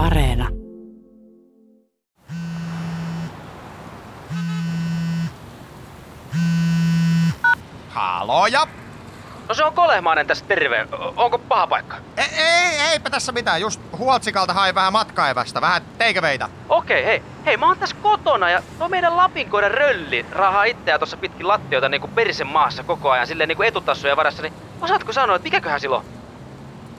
Areena. Haloja! No se on kolehmainen tässä terve. Onko paha paikka? Ei, ei, eipä tässä mitään. Just Huoltsikalta hain vähän matkaevästä, vähän teikäveitä. Okei, hei. Hei, mä oon tässä kotona ja tuo meidän lapinkoiden rölli rahaa itseä tuossa pitkin lattioita niinku perisen maassa koko ajan silleen niinku etutassujen varassa, niin osaatko sanoa, että mikäköhän silloin?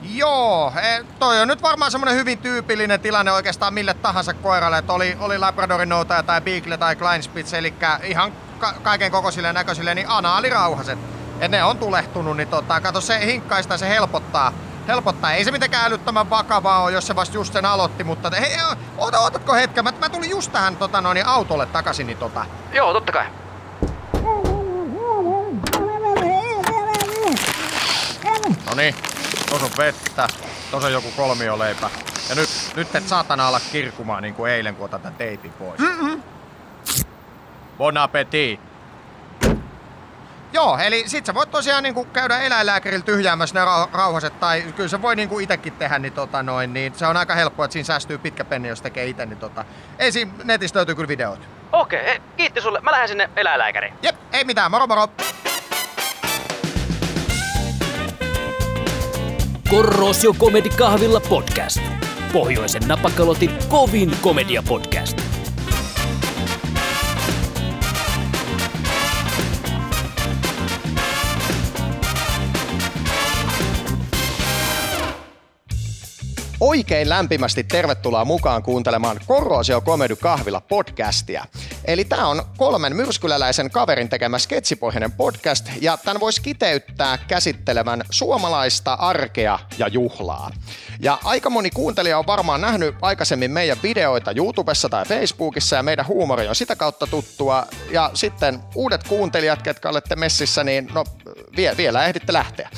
Joo, e, toi on nyt varmaan semmonen hyvin tyypillinen tilanne oikeastaan mille tahansa koiralle, että oli, oli Labradorin noutaja tai Beagle tai Kleinspitz, eli ihan ka- kaiken kokoisille näköisille, niin anaalirauhaset. Et ne on tulehtunut, niin tota, kato se hinkkaista se helpottaa. Helpottaa. Ei se mitenkään älyttömän vakavaa ole, jos se vasta just sen aloitti, mutta hei, oota, ootatko hetken? Mä, mä tulin just tähän tota, noin, autolle takaisin, niin tota. Joo, totta kai. No niin, tuossa on vettä, tuossa on joku kolmioleipä. Ja nyt, nyt et saatana olla kirkumaan niin kuin eilen, kun otan tämän teipin pois. Mm-mm. Bon appetit! Joo, eli sit sä voit tosiaan niinku käydä eläinlääkärillä tyhjäämässä ne rau- rauhaset, tai kyllä se voi niinku itekin tehdä, niin, tota noin, niin se on aika helppoa, että siinä säästyy pitkä penni, jos tekee itse, niin tota, ensin netistä löytyy kyllä videot. Okei, kiitti sulle. Mä lähden sinne eläinlääkäriin. Jep, ei mitään, moro moro! Korrosio Comedy Kahvilla podcast. Pohjoisen napakalotin kovin komedia Oikein lämpimästi tervetuloa mukaan kuuntelemaan Korrosio Comedy Kahvila podcastia. Eli tämä on kolmen myrskyläläisen kaverin tekemä sketsipohjainen podcast, ja tämän voisi kiteyttää käsittelevän suomalaista arkea ja juhlaa. Ja aika moni kuuntelija on varmaan nähnyt aikaisemmin meidän videoita YouTubessa tai Facebookissa, ja meidän huumori on sitä kautta tuttua. Ja sitten uudet kuuntelijat, ketkä olette messissä, niin no vie, vielä ehditte lähteä.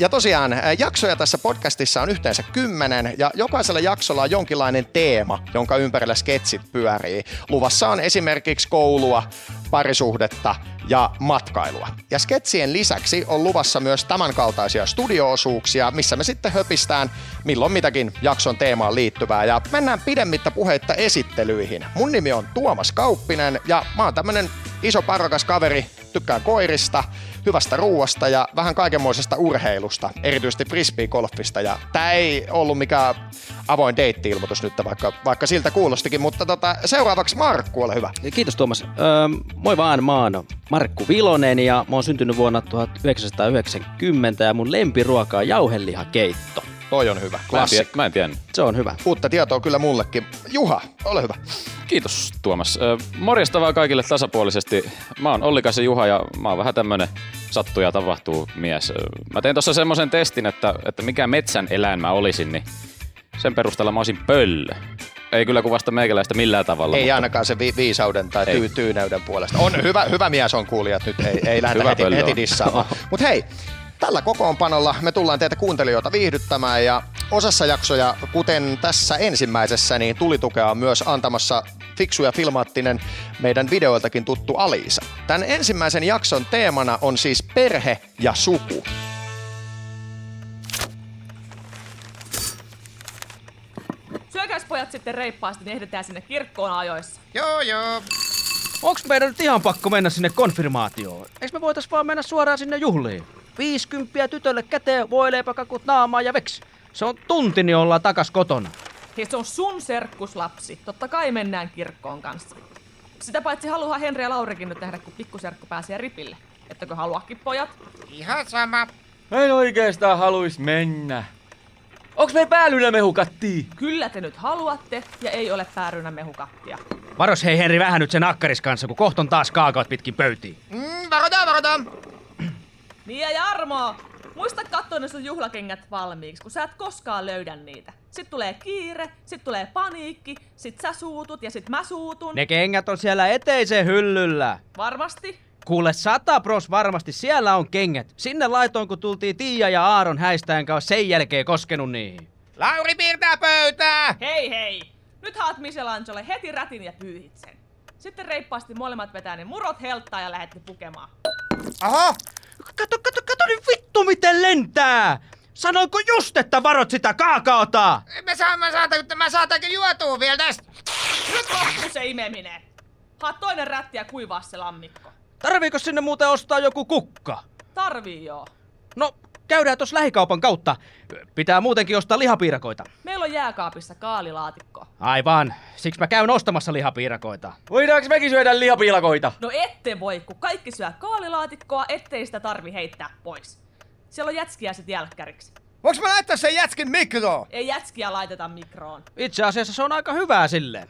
Ja tosiaan jaksoja tässä podcastissa on yhteensä kymmenen ja jokaisella jaksolla on jonkinlainen teema, jonka ympärillä sketsit pyörii. Luvassa on esimerkiksi koulua, parisuhdetta ja matkailua. Ja sketsien lisäksi on luvassa myös tämänkaltaisia studioosuuksia, missä me sitten höpistään milloin mitäkin jakson teemaan liittyvää. Ja mennään pidemmittä puheitta esittelyihin. Mun nimi on Tuomas Kauppinen ja mä oon tämmönen iso parrakas kaveri, tykkään koirista, hyvästä ruuasta ja vähän kaikenmoisesta urheilusta, erityisesti frisbee-golfista. Ja tää ei ollut mikään avoin deitti-ilmoitus nyt, vaikka, vaikka siltä kuulostikin, mutta tota, seuraavaksi Markku, ole hyvä. Kiitos Tuomas. Öö, moi vaan, mä oon Markku Vilonen ja mä oon syntynyt vuonna 1990 ja mun lempiruoka on jauhelihakeitto. Toi on hyvä. Mä en, Klassikko. mä en tiennyt. Se on hyvä. Uutta tietoa kyllä mullekin. Juha, ole hyvä. Kiitos Tuomas. Morjesta vaan kaikille tasapuolisesti. Mä oon Ollikaisen Juha ja mä oon vähän tämmönen sattuu ja tapahtuu mies. Mä tein tuossa semmoisen testin, että, että mikä metsän eläin mä olisin, niin sen perusteella mä olisin pöllö. Ei kyllä kuvasta meikäläistä millään tavalla. Ei mutta ainakaan se vi- viisauden tai tyy- tyyneyden puolesta. On hyvä, hyvä mies on kuulijat nyt, ei, ei lähdetä Hyvä heti, pöllö heti dissaamaan. Mutta hei, tällä kokoonpanolla me tullaan teitä kuuntelijoita viihdyttämään ja osassa jaksoja, kuten tässä ensimmäisessä, niin tulitukea on myös antamassa fiksu ja filmaattinen meidän videoiltakin tuttu Aliisa. Tämän ensimmäisen jakson teemana on siis perhe ja suku. Syökäs pojat sitten reippaasti, niin ehditään sinne kirkkoon ajoissa. Joo, joo. Onks meidän nyt ihan pakko mennä sinne konfirmaatioon? Eiks me voitais vaan mennä suoraan sinne juhliin? 50 tytölle käteen, voileipäkakut naamaan ja veksi. Se on tunti, niin ollaan takas kotona. Hei, se on sun serkkuslapsi. Totta kai mennään kirkkoon kanssa. Sitä paitsi haluaa Henri ja Laurikin nyt tehdä, kun pikkuserkku pääsee ripille. Ettäkö haluakin pojat? Ihan sama. En oikeastaan haluis mennä. Onks me päällynä mehukattii? Kyllä te nyt haluatte, ja ei ole päärynä mehukattia. Varos hei Henri vähän nyt sen akkaris kanssa, kun kohton taas kaakaot pitkin pöytiin. Mm, varotaan, varotaan. Niin ja Jarmo! Muista katsoa ne sun juhlakengät valmiiksi, kun sä et koskaan löydä niitä. Sitten tulee kiire, sit tulee paniikki, sit sä suutut ja sit mä suutun. Ne kengät on siellä eteisen hyllyllä. Varmasti. Kuule, sata pros varmasti siellä on kengät. Sinne laitoin, kun tultiin Tiia ja Aaron häistäen kanssa sen jälkeen koskenut niihin. Lauri piirtää pöytää. Hei hei! Nyt haat Michelangelolle heti rätin ja pyyhit sen. Sitten reippaasti molemmat vetää ne murot helttaa ja lähette pukemaan. Oho, Kato, kato, kato nyt vittu miten lentää! Sanoinko just, että varot sitä kaakaota? Mä saan, mä saatan, mä saataanko juotua vielä tästä? Nyt loppu se imeminen. Haa toinen rätti ja kuivaa se lammikko. Tarviiko sinne muuten ostaa joku kukka? Tarvii joo. No, käydään tuossa lähikaupan kautta. Pitää muutenkin ostaa lihapiirakoita. Meillä on jääkaapissa kaalilaatikko. Aivan, siksi mä käyn ostamassa lihapiirakoita. Voidaanko mekin syödä lihapiilakoita? No ette voi, kun kaikki syö kaalilaatikkoa, ettei sitä tarvi heittää pois. Siellä on jätskiä sit jälkkäriksi. Voinko mä laittaa sen jätskin mikroon? Ei jätskiä laiteta mikroon. Itse asiassa se on aika hyvää silleen.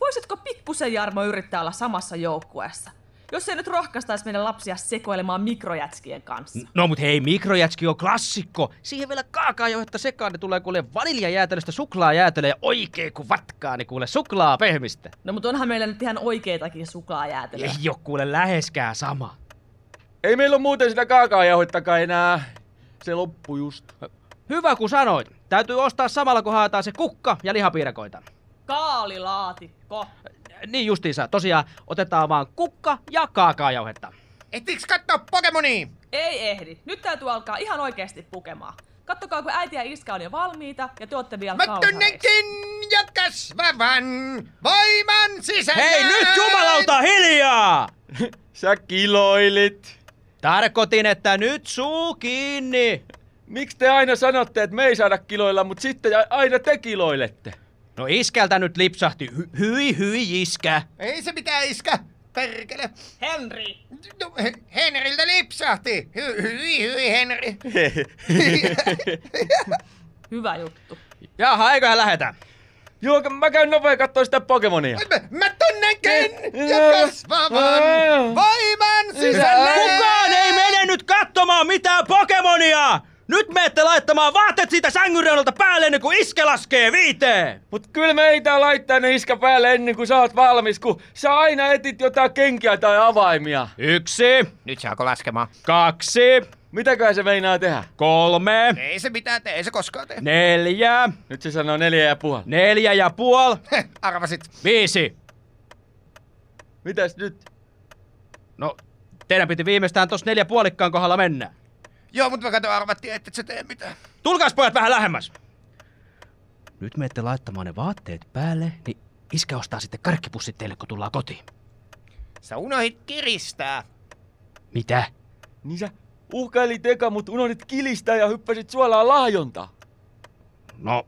Voisitko pikkusen Jarmo yrittää olla samassa joukkueessa? Jos ei nyt rohkaistaisi meidän lapsia sekoilemaan mikrojätskien kanssa. No mut hei, mikrojätski on klassikko. Siihen vielä kaakaajauhetta sekaan, ne tulee kuule vaniljajäätelöstä suklaajäätelö ja oikein kun vatkaa, niin kuule suklaa pehmistä. No mutta onhan meillä nyt ihan oikeitakin suklaajäätelöä. Ei oo kuule läheskään sama. Ei meillä ole muuten sitä kaakaajauhettakaan enää. Se loppu just. Hyvä kun sanoit. Täytyy ostaa samalla kun haetaan se kukka ja lihapiirakoita. Kaalilaatikko. Niin justiinsa, tosiaan otetaan vaan kukka ja kaakaajauhetta. Ehtiiks kattoo Pokemonia? Ei ehdi. Nyt täytyy alkaa ihan oikeasti pukemaan. Kattokaa, kun äiti ja iskä on jo valmiita ja te ootte vielä Mä kalsareissa. tunnenkin ja kasvavan voiman sisällä. Hei nyt jumalauta hiljaa! Sä kiloilit. Tarkoitin, että nyt suu kiinni. Miksi te aina sanotte, että me ei saada kiloilla, mutta sitten aina te kiloilette? No iskältä nyt lipsahti. Hy- hyi hyi iskä. Ei se mitään iskä. Perkele. Henri! No, He- Henriltä lipsahti. Hyi hyi hyi Henri. Hyvä juttu. Jaha, eiköhän lähetä. Joo, mä käyn nopea kattoo sitä Pokemonia. Mä, mä tunnenkin ja kasvavan voiman sisällä. Kukaan ei mene nyt katsomaan mitään Pokemonia! Nyt menette laittamaan vaatteet siitä sängyn reunalta päälle ennen kuin iske laskee viiteen! Mut kyllä meitä laittaa ne iskä päälle ennen kuin sä oot valmis, kun sä aina etit jotain kenkiä tai avaimia. Yksi, Nyt saako laskemaan? kaksi, Mitäkään se meinaa tehdä? kolme, Ei se mitään tee, ei se koskaan tee. neljä, Nyt se sanoo neljä ja puoli. neljä ja puoli, Heh, Arvasit. viisi. Mitäs nyt? No, teidän piti viimeistään tossa neljä puolikkaan kohdalla mennä. Joo, mutta mä kato arvattiin, että et sä tee mitään. Tulkaas pojat vähän lähemmäs. Nyt menette laittamaan ne vaatteet päälle, niin iskä ostaa sitten karkkipussit teille, kun tullaan kotiin. Sä unohit kiristää. Mitä? Niin sä uhkailit eka, mut unohdit kilistää ja hyppäsit suolaan lahjontaa. No,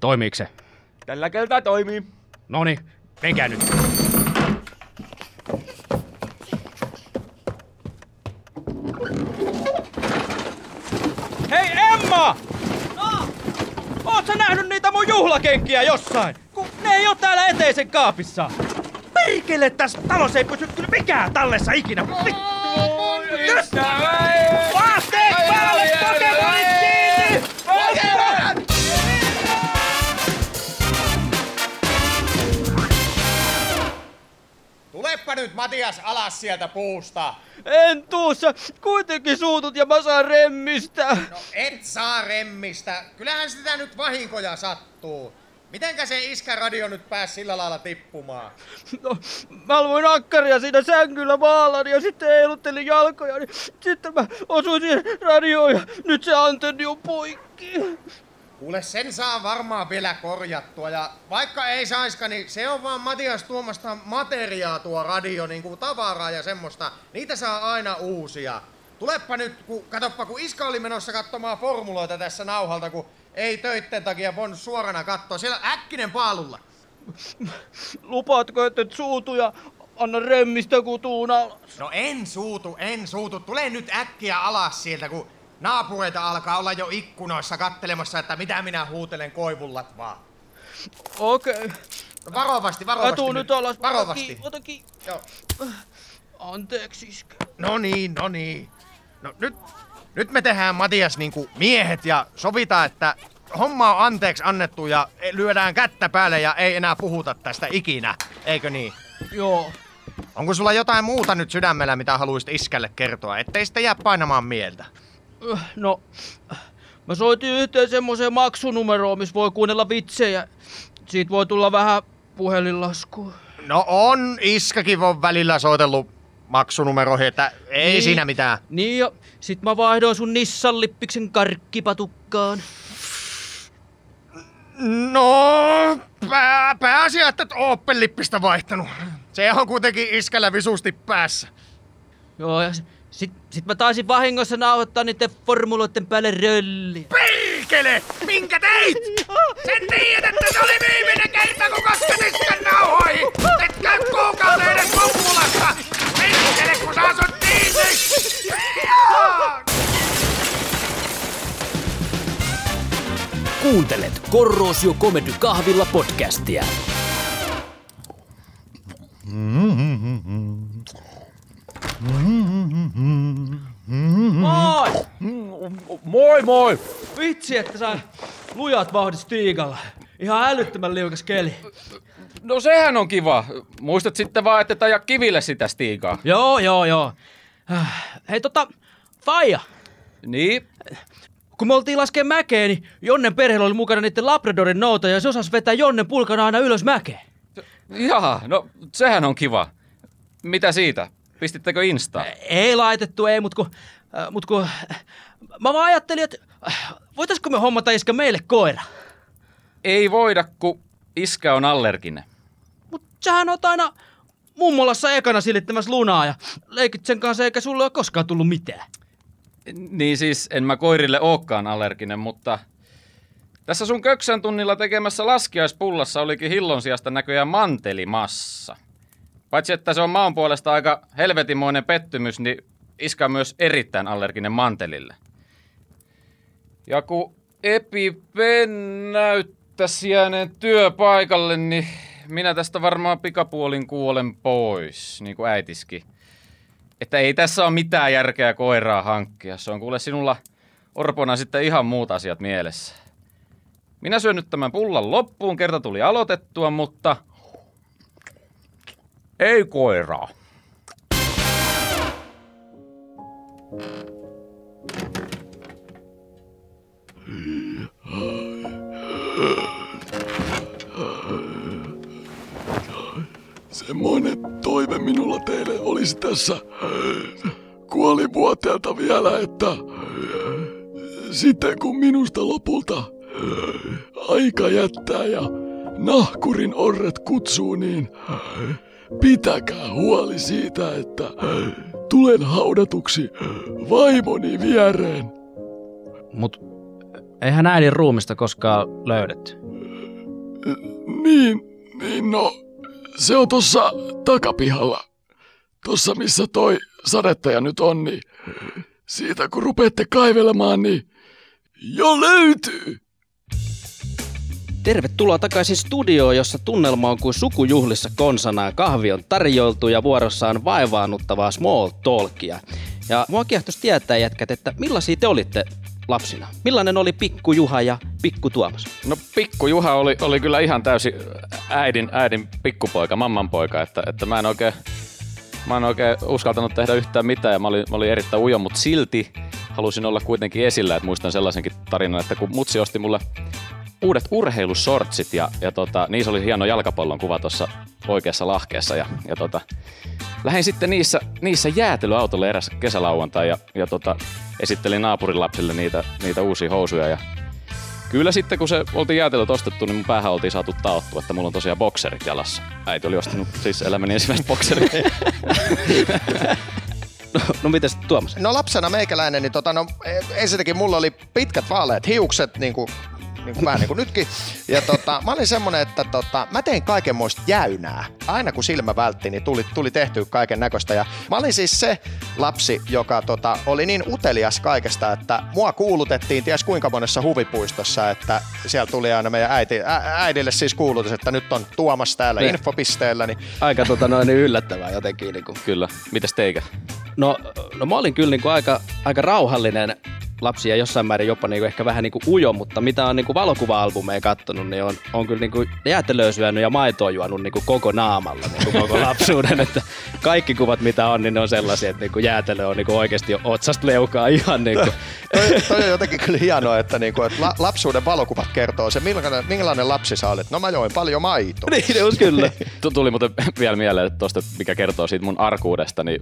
toimiiko se? Tällä kertaa toimii. Noni, menkää nyt. Hei Emma! No! Oot sä nähnyt niitä mun juhlakenkiä jossain? Kun ne ei oo täällä eteisen kaapissa. Perkele, tässä talossa ei pysy kyllä mikään tallessa ikinä. Nyt! Vaatteet Tulepa nyt Matias alas sieltä puusta. En tuussa, kuitenkin suutut ja mä saan remmistä. No et saa remmistä. Kyllähän sitä nyt vahinkoja sattuu. Mitenkä se iskäradio nyt pääsi sillä lailla tippumaan? No, mä luin akkaria siinä sängyllä maalla ja sitten heiluttelin jalkoja, niin sitten mä osuin siihen radioon ja nyt se antenni on poikki. Kuule, sen saa varmaan vielä korjattua ja vaikka ei saiska, niin se on vaan Matias tuomasta materiaa tuo radio, niin kuin tavaraa ja semmoista. Niitä saa aina uusia. Tulepa nyt, kun, katoppa, kun Iska oli menossa katsomaan formuloita tässä nauhalta, kun ei töitten takia voinut suorana katsoa. Siellä äkkinen paalulla. Lupaatko, että et suutu ja anna remmistä kun tuun alas? No en suutu, en suutu. Tule nyt äkkiä alas sieltä, kun naapureita alkaa olla jo ikkunoissa kattelemassa, että mitä minä huutelen koivullat vaan. Okei. Okay. No varovasti, varovasti. tuun nyt alas. Varovasti. Ota kiinni. Joo. Anteeksi iskä. No niin, no niin. No nyt, nyt me tehdään Matias niinku miehet ja sovitaan, että homma on anteeksi annettu ja lyödään kättä päälle ja ei enää puhuta tästä ikinä. Eikö niin? Joo. Onko sulla jotain muuta nyt sydämellä, mitä haluaisit iskälle kertoa, ettei sitä jää painamaan mieltä? Öh, No, mä soitin yhteen semmoiseen maksunumeroon, missä voi kuunnella vitsejä. Siitä voi tulla vähän puhelinlaskua. No on, Iskakin on välillä soitellut maksunumeroihin, että ei Niin. siinä mitään. Niin jo, sit mä vaihdoin sun Nissan lippiksen karkkipatukkaan. No, pää, pääasia, että et Opel lippistä vaihtanut. Se on kuitenkin iskällä visusti päässä. Joo, ja s- sit, sit mä taisin vahingossa nauhoittaa niiden formuloiden päälle rölli. Perkele! Minkä teit? Sen tiedät, että se oli viimeinen kerta, kun kosketit sen nauhoihin! Et käy kuukauden edes kuppulassa! Perkele, kun sä asut! Kuuntelet Korrosio Comedy Kahvilla podcastia. Moi! Moi moi! Vitsi, että sä lujat vauhdit Stiigalla. Ihan älyttömän liukas keli. No sehän on kiva. Muistat sitten vaan, että et aja kiville sitä stiikaa. Joo, joo, joo. Äh, Hei tota, Faija, Niin? kun me oltiin laskeen mäkeen, niin Jonnen perheellä oli mukana niiden Labradorin nouta ja se osasi vetää Jonnen pulkana aina ylös mäkeen. Jaha, no sehän on kiva. Mitä siitä? Pistittekö Instaan? Ei laitettu, ei, mut kun, äh, mut kun mä vaan ajattelin, että äh, voitaisko me hommata iskä meille koira? Ei voida, kun iskä on allerginen. Mut sähän oot aina mummolassa ekana silittämässä lunaa ja leikit sen kanssa eikä sulle ole koskaan tullut mitään. Niin siis en mä koirille ookaan allerginen, mutta tässä sun köksän tunnilla tekemässä laskiaispullassa olikin hillon sijasta näköjään mantelimassa. Paitsi että se on maan puolesta aika helvetimoinen pettymys, niin iskä on myös erittäin allerginen mantelille. Ja kun EpiPen näyttäisi jääneen työpaikalle, niin minä tästä varmaan pikapuolin kuolen pois, niin kuin äitiski. Että ei tässä ole mitään järkeä koiraa hankkia. Se on kuule sinulla orpona sitten ihan muut asiat mielessä. Minä syön nyt tämän pullan loppuun, kerta tuli aloitettua, mutta ei koiraa. Semmoinen toive minulla teille olisi tässä kuolivuoteelta vielä, että sitten kun minusta lopulta aika jättää ja nahkurin orret kutsuu, niin pitäkää huoli siitä, että tulen haudatuksi vaimoni viereen. Mut eihän äidin ruumista koskaan löydetty. Niin, niin no, se on tossa takapihalla. Tossa missä toi sadettaja nyt on, niin siitä kun rupeatte kaivelemaan, niin jo löytyy. Tervetuloa takaisin studioon, jossa tunnelma on kuin sukujuhlissa konsana. Kahvi on tarjoiltu ja vuorossa on vaivaannuttavaa small talkia. Ja mua kiehtoisi tietää jätkät, että millaisia te olitte lapsina? Millainen oli pikku Juha ja pikku Tuomas? No pikku Juha oli, oli kyllä ihan täysin äidin, äidin pikkupoika, mamman poika, että, että mä en oikein Mä en oikein uskaltanut tehdä yhtään mitään ja mä olin, mä olin erittäin ujo, mutta silti halusin olla kuitenkin esillä, että muistan sellaisenkin tarinan, että kun mutsi osti mulle uudet urheilusortsit ja, ja tota, niissä oli hieno jalkapallon kuva tuossa oikeassa lahkeessa ja, ja tota, lähdin sitten niissä, niissä jäätelyautolle eräs kesälauantai ja, ja tota, esittelin naapurin lapsille niitä, niitä uusia housuja ja Kyllä sitten, kun se oltiin jäätelöt ostettu, niin mun päähän oltiin saatu taottua, että mulla on tosiaan bokserit jalassa. Äiti oli ostanut siis elämäni ensimmäiset bokserit. No, no mitäs Tuomas? No lapsena meikäläinen, niin tota, no, e- ensinnäkin mulla oli pitkät vaaleat hiukset, niin kuin, niin kuin vähän niin kuin nytkin. Ja tota, mä olin semmonen, että tota, mä tein kaikenmoista jäynää. Aina kun silmä vältti, niin tuli, tuli tehtyä kaiken näköistä. Ja mä olin siis se lapsi, joka tota, oli niin utelias kaikesta, että mua kuulutettiin ties kuinka monessa huvipuistossa, että siellä tuli aina meidän äiti, ä, äidille siis kuulutus, että nyt on Tuomas täällä Niin. infopisteellä. Niin Aika tota noin niin yllättävää jotenkin. Niin kuin. Kyllä. Mitäs teikä? No, no mä olin kyllä niin kuin aika, aika rauhallinen lapsia jossain määrin jopa niinku ehkä vähän niinku ujo, mutta mitä on niinku valokuva-albumeja kattonut, niin on, on kyllä niinku jäätelöä syönyt ja maitoa juonut niinku koko naamalla niinku koko lapsuuden. että kaikki kuvat mitä on, niin ne on sellaisia, että niinku jäätelö on niinku oikeasti otsasta leukaa ihan niinku. toi, toi on jotenkin kyllä hienoa, että, niinku, että la, lapsuuden valokuvat kertoo se, millainen, millainen lapsi sä olet. No mä join paljon maitoa. niin, on kyllä. Tu- Tuli muuten vielä mieleen tuosta, mikä kertoo siitä mun arkuudesta, niin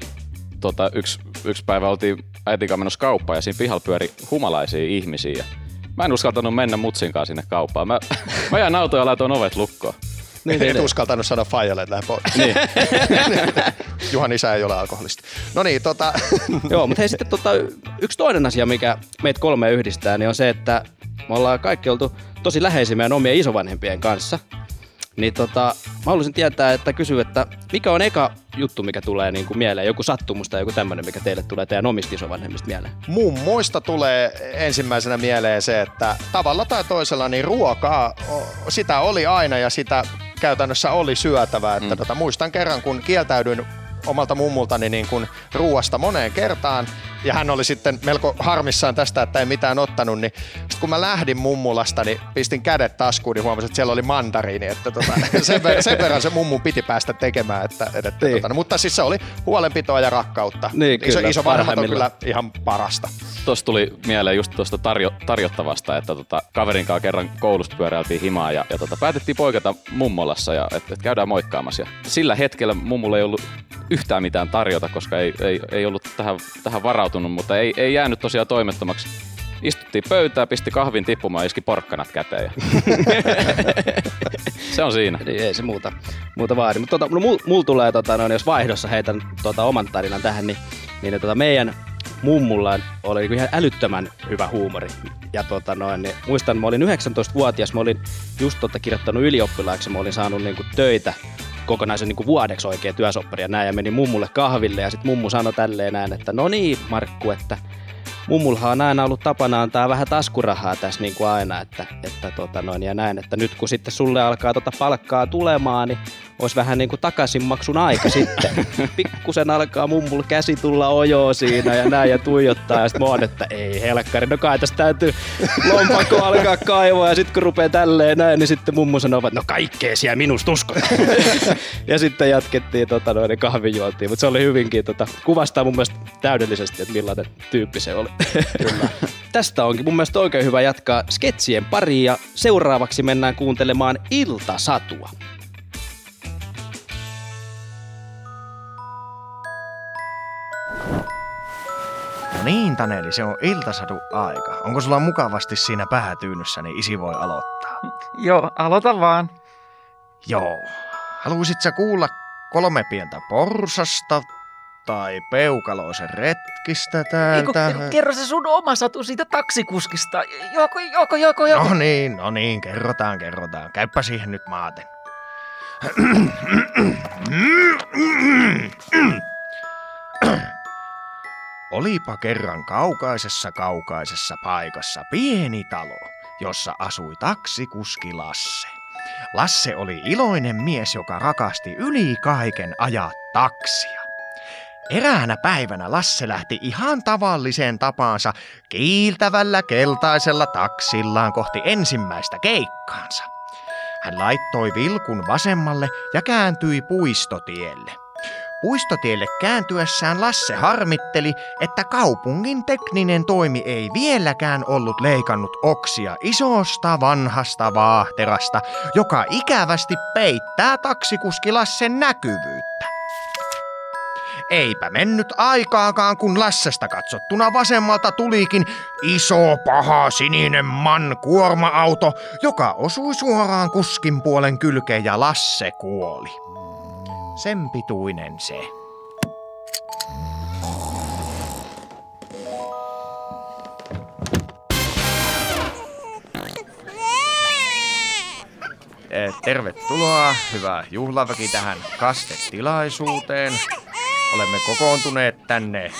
tota, yksi, yksi päivä oltiin äitin kanssa menossa kauppaan ja siinä pihalla pyöri humalaisia ihmisiä. Ja mä en uskaltanut mennä mutsinkaan sinne kauppaan. Mä, mä jäin autoon ja laitoin ovet lukkoon. Niin, Et uskaltanut sanoa Fajalle, että lähde pois. Niin. Juhan isä ei ole alkoholista. No niin, tota... Joo, mutta hei sitten tota, yksi toinen asia, mikä meitä kolme yhdistää, niin on se, että me ollaan kaikki oltu tosi läheisiä meidän omien isovanhempien kanssa. Niin tota, mä haluaisin tietää, että kysyä, että mikä on eka juttu, mikä tulee niin kuin mieleen, joku sattumus tai joku tämmöinen, mikä teille tulee teidän omista isovanhemmista mieleen? Mummoista tulee ensimmäisenä mieleen se, että tavalla tai toisella niin ruokaa, sitä oli aina ja sitä käytännössä oli syötävää. Että Mm. tota, muistan kerran, kun kieltäydyin omalta mummultani niin kuin ruuasta moneen kertaan, ja hän oli sitten melko harmissaan tästä, että ei mitään ottanut, niin sit kun mä lähdin mummulasta, niin pistin kädet taskuun, niin huomasin, että siellä oli mandariini, että tota, sen, ver- sen verran se mummun piti päästä tekemään, että, että Niin. tota, no, mutta siis se oli huolenpitoa ja rakkautta. Niin, iso, kyllä, iso vanhemmat on kyllä ihan parasta. Tuossa tuli mieleen just tuosta tarjo, tarjottavasta, että tota, kaverin kanssa kerran koulusta pyöräiltiin himaa ja, ja tota, päätettiin poikata mummolassa ja että et käydään moikkaamassa. Ja sillä hetkellä mummulla ei ollut yhtään mitään tarjota, koska ei, ei, ei ollut tähän, tähän varautunut, mutta ei, ei jäänyt tosiaan toimettomaksi. Istuttiin pöytään, pisti kahvin tippumaan ja iski porkkanat käteen. Ja... se on siinä. Niin ei se muuta, muuta vaadi. Mutta tota, no, mul, mul tulee, tota, no, jos vaihdossa heitän tota, oman tarinan tähän, niin, niin tota, meidän mummulla oli niinku ihan älyttömän hyvä huumori. Ja tota, noin, niin, muistan, mä olin 19-vuotias, mä olin just tota, kirjoittanut ylioppilaaksi, mä olin saanut niinku, töitä kokonaisen niinku, vuodeksi oikein työsoppari ja näin, ja menin mummulle kahville, ja sitten mummu sanoi tälleen näin, että no niin, Markku, että mummullahan on aina ollut tapana antaa vähän taskurahaa tässä niin kuin aina, että, että tota noin, ja näin, että nyt kun sitten sulle alkaa tota palkkaa tulemaan, niin olisi vähän niin kuin takaisinmaksun aika sitten. Pikkusen alkaa mummulla käsi tulla ojoa siinä ja näin ja tuijottaa ja sitten mä oon, että ei helkkari, no kai tästä täytyy lompakko alkaa kaivaa ja sitten kun rupeaa tälleen näin, niin sitten mummu sanoo, että no kaikkea siellä minusta uskot. ja sitten jatkettiin tota noin kahvijuontiin, mutta se oli hyvinkin, tota, kuvastaa mun mielestä täydellisesti, että millainen tyyppi se oli. Kyllä. Tästä onkin mun mielestä oikein hyvä jatkaa sketsien pariin ja seuraavaksi mennään kuuntelemaan Iltasatua. No niin, Taneli, se on iltasadu aika. Onko sulla mukavasti siinä päätyynyssä, niin isi voi aloittaa? Joo, aloita vaan. Joo. Haluaisit sä kuulla kolme pientä porsasta tai peukaloisen retkistä täältä? Eiku, kerro se sun oma satu siitä taksikuskista. Joko, joko, joko, joko. No niin, no niin, kerrotaan, kerrotaan. Käypä siihen nyt maaten. Olipa kerran kaukaisessa kaukaisessa paikassa pieni talo, jossa asui taksikuski Lasse. Lasse oli iloinen mies, joka rakasti yli kaiken ajaa taksia. Eräänä päivänä Lasse lähti ihan tavalliseen tapaansa kiiltävällä keltaisella taksillaan kohti ensimmäistä keikkaansa. Hän laittoi vilkun vasemmalle ja kääntyi puistotielle. Puistotielle kääntyessään Lasse harmitteli, että kaupungin tekninen toimi ei vieläkään ollut leikannut oksia isosta vanhasta vaahterasta, joka ikävästi peittää taksikuski Lassen näkyvyyttä. Eipä mennyt aikaakaan, kun Lassesta katsottuna vasemmalta tulikin iso paha sininen man kuorma-auto, joka osui suoraan kuskin puolen kylkeen ja Lasse kuoli. Sen pituinen se. Eh, Tervetuloa, hyvä juhlaväki, tähän kastetilaisuuteen. Olemme kokoontuneet tänne eh,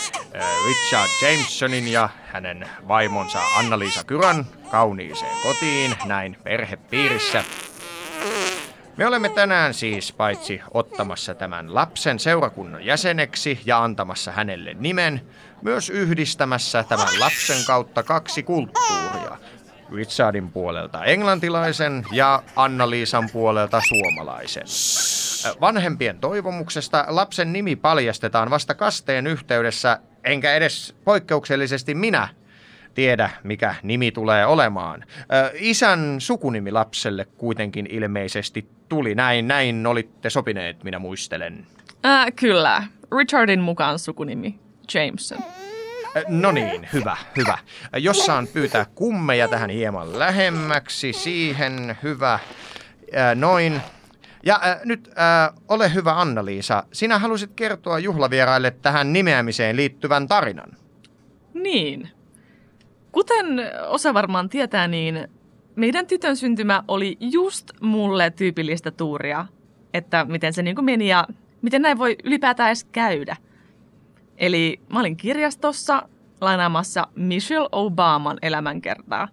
Richard Jamesonin ja hänen vaimonsa Anna-Liisa Kyran kauniiseen kotiin, näin perhepiirissä. Me olemme tänään siis paitsi ottamassa tämän lapsen seurakunnan jäseneksi ja antamassa hänelle nimen, myös yhdistämässä tämän lapsen kautta kaksi kulttuuria. Richardin puolelta englantilaisen ja Anna-Liisan puolelta suomalaisen. Vanhempien toivomuksesta lapsen nimi paljastetaan vasta kasteen yhteydessä, enkä edes poikkeuksellisesti minä tiedä, mikä nimi tulee olemaan. Ö, isän sukunimi lapselle kuitenkin ilmeisesti tuli. Näin, näin olitte sopineet, minä muistelen. Äh, kyllä. Richardin mukaan sukunimi. Jameson. No niin, hyvä, hyvä. Jos saan pyytää kummeja tähän hieman lähemmäksi, siihen hyvä. Noin. Ja äh, nyt äh, ole hyvä Anna-Liisa, sinä halusit kertoa juhlavieraille tähän nimeämiseen liittyvän tarinan. Niin. Kuten osa varmaan tietää, niin meidän tytön syntymä oli just mulle tyypillistä tuuria, että miten se niin meni ja miten näin voi ylipäätään edes käydä. Eli mä olin kirjastossa lainaamassa Michelle Obaman elämänkertaa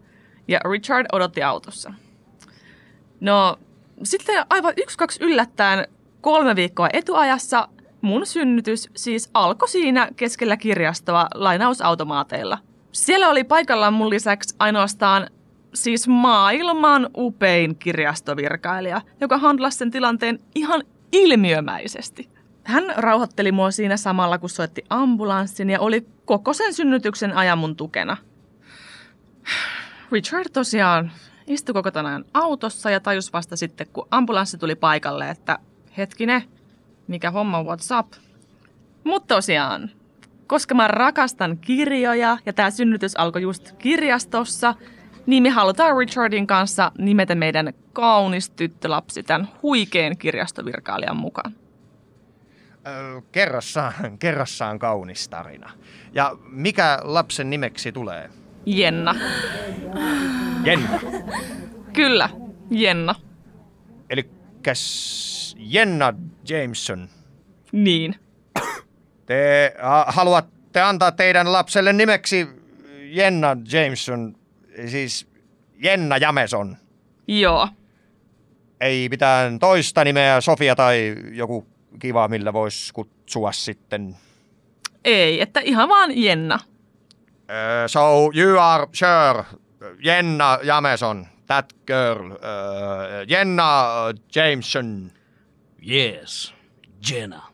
ja Richard odotti autossa. No, sitten aivan yksi kaksi yllättäen kolme viikkoa etuajassa mun synnytys siis alkoi siinä keskellä kirjastoa lainausautomaateilla. Siellä oli paikallaan mun lisäksi ainoastaan siis maailman upein kirjastovirkailija, joka handlasi sen tilanteen ihan ilmiömäisesti. Hän rauhoitteli mua siinä samalla, kun soitti ambulanssin ja oli koko sen synnytyksen ajan mun tukena. Richard tosiaan istui koko ajan autossa ja tajus vasta sitten, kun ambulanssi tuli paikalle, että hetkinen, mikä homma, what's up? Mutta tosiaan, koska mä rakastan kirjoja ja tämä synnytys alkoi just kirjastossa, niin me halutaan Richardin kanssa nimetä meidän kaunis tyttölapsi tämän huikean kirjastovirkailijan mukaan. Kerrassaan, kerrassaan kaunis tarina. Ja mikä lapsen nimeksi tulee? Jenna. Jenna. Kyllä, Jenna. Eli Jenna Jameson. Niin. Te ha- haluatte antaa teidän lapselle nimeksi Jenna Jameson, siis Jenna Jameson. Joo. Ei mitään toista nimeä, Sofia tai joku kiva, millä voisi kutsua sitten. Ei, että ihan vaan Jenna. Uh, so you are sure, Jenna Jameson, that girl, uh, Jenna Jameson. Yes, Jenna.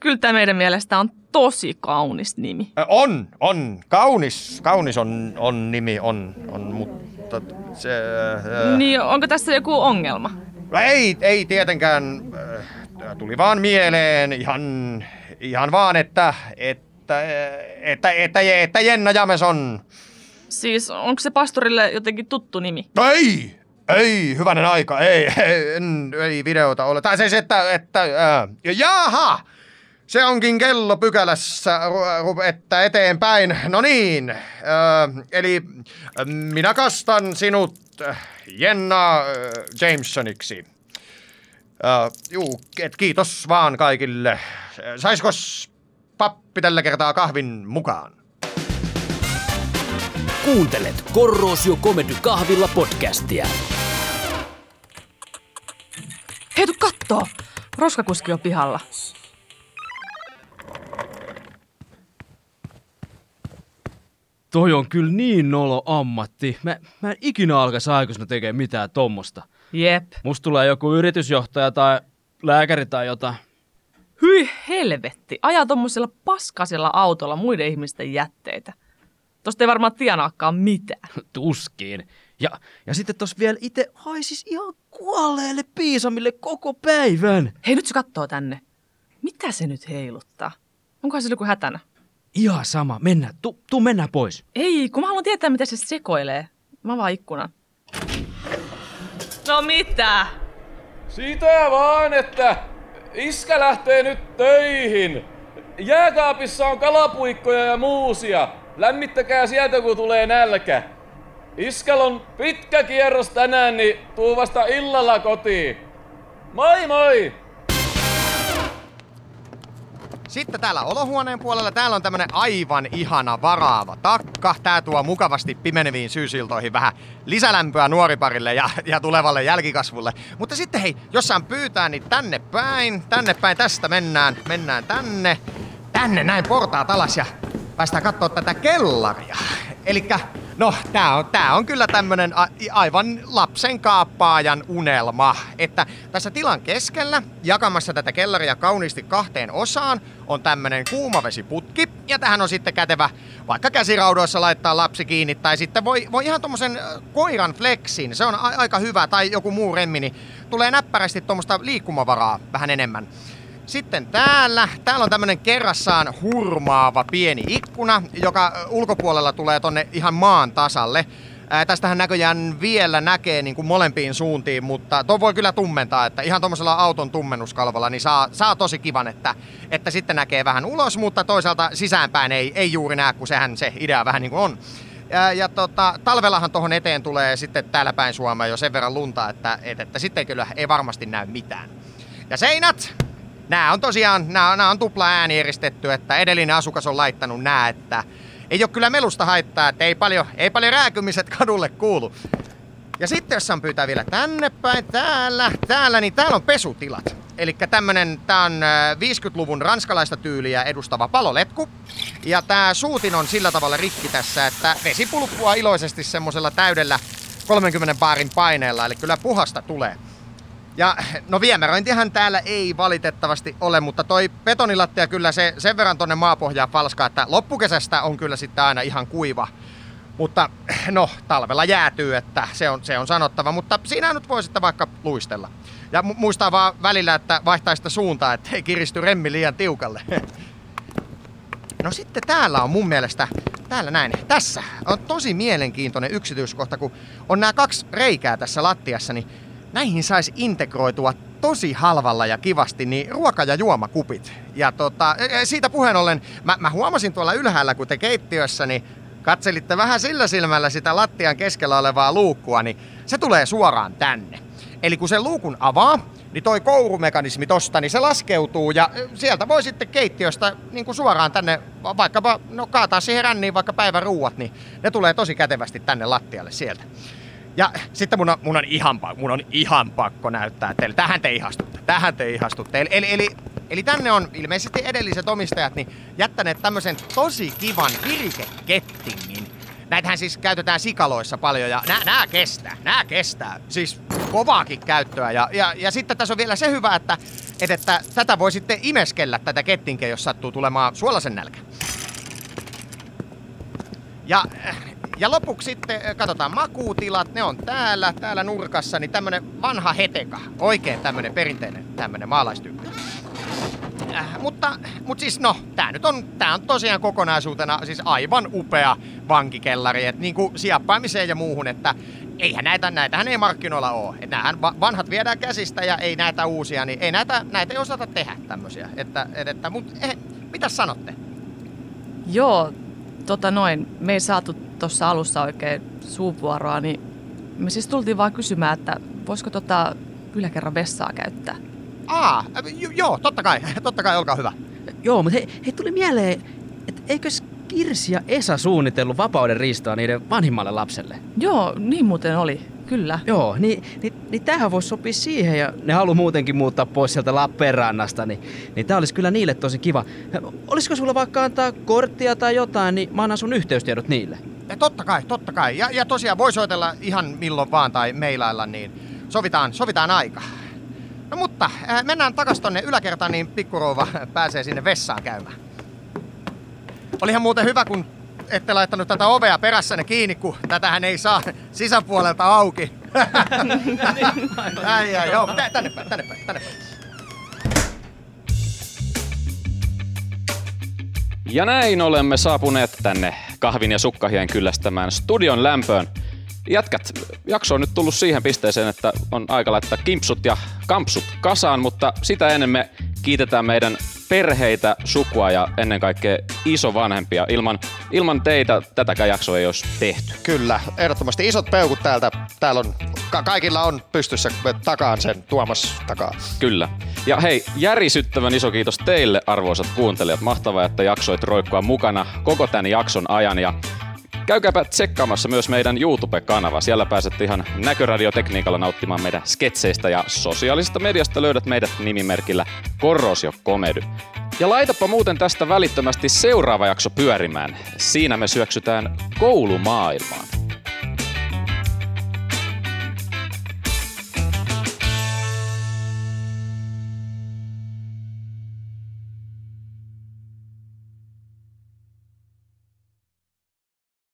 Kyllä tämä meidän mielestä on tosi kaunis nimi. On, on. Kaunis, kaunis on, on nimi, on, on mutta se... Ää, Niin onko tässä joku ongelma? Ei, ei tietenkään. Tuli vaan mieleen ihan, ihan vaan, että, että, että, että, että Jenna Jameson. Siis onko se pastorille jotenkin tuttu nimi? No ei, ei, hyvänen aika, ei, ei, ei videota ole. Tai siis, että, että, äh, jaha, se onkin kello pykälässä, että eteenpäin. No niin, eli minä kastan sinut Jenna Jamesoniksi. Juu, et kiitos vaan kaikille. Saisikos pappi tällä kertaa kahvin mukaan? Kuuntelet Korrosio Comedy Kahvilla podcastia. Hei, tuu kattoo! Roskakuski on pihalla. Toi on kyllä niin nolo ammatti. Mä, mä en ikinä alkaisi aikuisena tekemään mitään tommosta. Jep. Musta tulee joku yritysjohtaja tai lääkäri tai jotain. Hyi helvetti, ajaa tommosella paskasella autolla muiden ihmisten jätteitä. Tosta ei varmaan tienaakaan mitään. Tuskiin. Ja, ja sitten tos vielä itse haisis ihan kuolleelle piisamille koko päivän. Hei, nyt se kattoo tänne. Mitä se nyt heiluttaa? Onkohan se joku hätänä? Ihan sama, mennään, tu, tu mennään pois. Ei, kun mä haluan tietää, miten se sekoilee. Mä vaan ikkunan. No mitä? Sitä vaan, että iskä lähtee nyt töihin. Jääkaapissa on kalapuikkoja ja muusia. Lämmittäkää sieltä, kun tulee nälkä. Iskäl on pitkä kierros tänään, niin tuu vasta illalla kotiin. Moi moi! Sitten täällä olohuoneen puolella täällä on tämmönen aivan ihana varaava takka. Tää tuo mukavasti pimeneviin syysiltoihin vähän lisälämpöä nuoriparille ja, ja tulevalle jälkikasvulle. Mutta sitten hei, jos saan pyytää, niin tänne päin, tänne päin, tästä mennään, mennään tänne. Tänne näin portaat alas ja päästään katsoa tätä kellaria. Eli no, tää on, tää on kyllä tämmönen a, aivan lapsen kaappaajan unelma. Että tässä tilan keskellä, jakamassa tätä kellaria kauniisti kahteen osaan, on tämmönen kuumavesiputki. Ja tähän on sitten kätevä vaikka käsiraudoissa laittaa lapsi kiinni. Tai sitten voi, voi ihan tommosen koiran flexin, se on a, aika hyvä, tai joku muu remmi, niin tulee näppärästi tuommoista liikkumavaraa vähän enemmän. Sitten täällä, täällä on tämmönen kerrassaan hurmaava pieni ikkuna, joka ulkopuolella tulee tonne ihan maan tasalle. Ää, tästähän näköjään vielä näkee niin kuin molempiin suuntiin, mutta tuo voi kyllä tummentaa, että ihan tuommoisella auton tummennuskalvolla niin saa, saa tosi kivan, että, että sitten näkee vähän ulos, mutta toisaalta sisäänpäin ei, ei juuri näe, kun sehän se idea vähän niin kuin on. Ja, ja tota, talvellahan tuohon eteen tulee sitten täällä päin Suomea jo sen verran lunta, että, että, että sitten kyllä ei varmasti näy mitään. Ja seinät, Nämä on tosiaan, nämä, nämä on tupla ääni eristetty, että edellinen asukas on laittanut nämä, että ei ole kyllä melusta haittaa, että ei paljon, ei paljon rääkymiset kadulle kuulu. Ja sitten jos saan pyytää vielä tänne päin, täällä, täällä, niin täällä on pesutilat. Eli tämmönen, tää on 50-luvun ranskalaista tyyliä edustava paloletku. Ja tää suutin on sillä tavalla rikki tässä, että vesi pulppua iloisesti semmosella täydellä 30 baarin paineella, eli kyllä puhasta tulee. Ja no viemäröintihän täällä ei valitettavasti ole, mutta toi betonilattia kyllä se sen verran tonne maapohjaa falskaa, että loppukesästä on kyllä sitten aina ihan kuiva. Mutta no, talvella jäätyy, että se on, se on sanottava, mutta siinä nyt voi sitten vaikka luistella. Ja mu- muistaa vaan välillä, että vaihtaa sitä suuntaa, ettei kiristy remmi liian tiukalle. No sitten täällä on mun mielestä, täällä näin, tässä on tosi mielenkiintoinen yksityiskohta, kun on nämä kaksi reikää tässä lattiassa, niin näihin saisi integroitua tosi halvalla ja kivasti niin ruoka- ja juomakupit. Ja tota, siitä puheen ollen, mä, mä huomasin tuolla ylhäällä, kun te keittiössä, niin katselitte vähän sillä silmällä sitä lattian keskellä olevaa luukkua, niin se tulee suoraan tänne. Eli kun se luukun avaa, niin toi kourumekanismi tosta, niin se laskeutuu ja sieltä voi sitten keittiöstä niin kuin suoraan tänne, vaikkapa no kaataa siihen ränniin vaikka päivän ruuat, niin ne tulee tosi kätevästi tänne lattialle sieltä. Ja sitten mun on, mun on, ihan, mun on ihan pakko näyttää teille. Tähän te ihastutte. Tähän te ihastutte. Eli, eli, eli, tänne on ilmeisesti edelliset omistajat niin jättäneet tämmöisen tosi kivan virikekettingin. Näitähän siis käytetään sikaloissa paljon ja nää, nää kestää, nää kestää. Siis kovaakin käyttöä. Ja, ja, ja sitten tässä on vielä se hyvä, että, että, että tätä voi sitten imeskellä tätä kettinkeä, jos sattuu tulemaan suolasen nälkä. Ja ja lopuksi sitten äh, katsotaan makuutilat, ne on täällä, täällä nurkassa, niin tämmönen vanha heteka, oikein tämmönen perinteinen tämmönen maalaistyyppi. Äh, mutta, mutta siis no, tää nyt on, tää on tosiaan kokonaisuutena siis aivan upea vankikellari, että niinku siappaamiseen ja muuhun, että eihän näitä, näitähän ei markkinoilla ole. Että näähän vanhat viedään käsistä ja ei näitä uusia, niin ei näitä, näitä ei osata tehdä tämmöisiä. Että, että, että mutta eh, mitä sanotte? Joo, tota noin, me ei saatu tuossa alussa oikein suupuoroa, niin me siis tultiin vaan kysymään, että voisiko tota yläkerran vessaa käyttää. Aa, j- joo, totta kai, totta kai, olkaa hyvä. Joo, mutta hei, hei tuli mieleen, että eikös Kirsi ja Esa suunnitellut vapauden riistoa niiden vanhimmalle lapselle? Joo, niin muuten oli, kyllä. Joo, niin, niin, niin tämähän voisi sopia siihen ja ne halu muutenkin muuttaa pois sieltä Lappeenrannasta, niin, niin tämä olisi kyllä niille tosi kiva. Olisiko sulla vaikka antaa korttia tai jotain, niin mä annan sun yhteystiedot niille. Ja totta kai, totta kai. Ja, ja tosiaan voi soitella ihan milloin vaan tai meilailla, niin sovitaan, sovitaan aika. No mutta äh, mennään takas tonne yläkertaan, niin pikkurouva pääsee sinne vessaan käymään. Olihan muuten hyvä, kun ette laittanut tätä ovea perässänne kiinni, kun tätähän ei saa sisäpuolelta auki. ai, ai, joo, tänne päin, tänne päin, tänne päin. Ja näin olemme saapuneet tänne kahvin ja sukkahien kyllästämään studion lämpöön. Jätkät, jakso on nyt tullut siihen pisteeseen, että on aika laittaa kimpsut ja kampsut kasaan, mutta sitä ennen me kiitetään meidän perheitä, sukua ja ennen kaikkea isovanhempia. Ilman, ilman teitä tätäkään jaksoa ei olisi tehty. Kyllä, ehdottomasti isot peukut täältä. Täällä on, ka- kaikilla on pystyssä takaan sen Tuomas takaa. Kyllä. Ja hei, järisyttävän iso kiitos teille arvoisat kuuntelijat. Mahtavaa, että jaksoit roikkua mukana koko tämän jakson ajan. Ja Käykääpä tsekkaamassa myös meidän YouTube-kanava. Siellä pääsette ihan näköradiotekniikalla nauttimaan meidän sketseistä ja sosiaalisesta mediasta löydät meidät nimimerkillä Korrosio Komedy. Ja laitapa muuten tästä välittömästi seuraava jakso pyörimään. Siinä me syöksytään koulumaailmaan.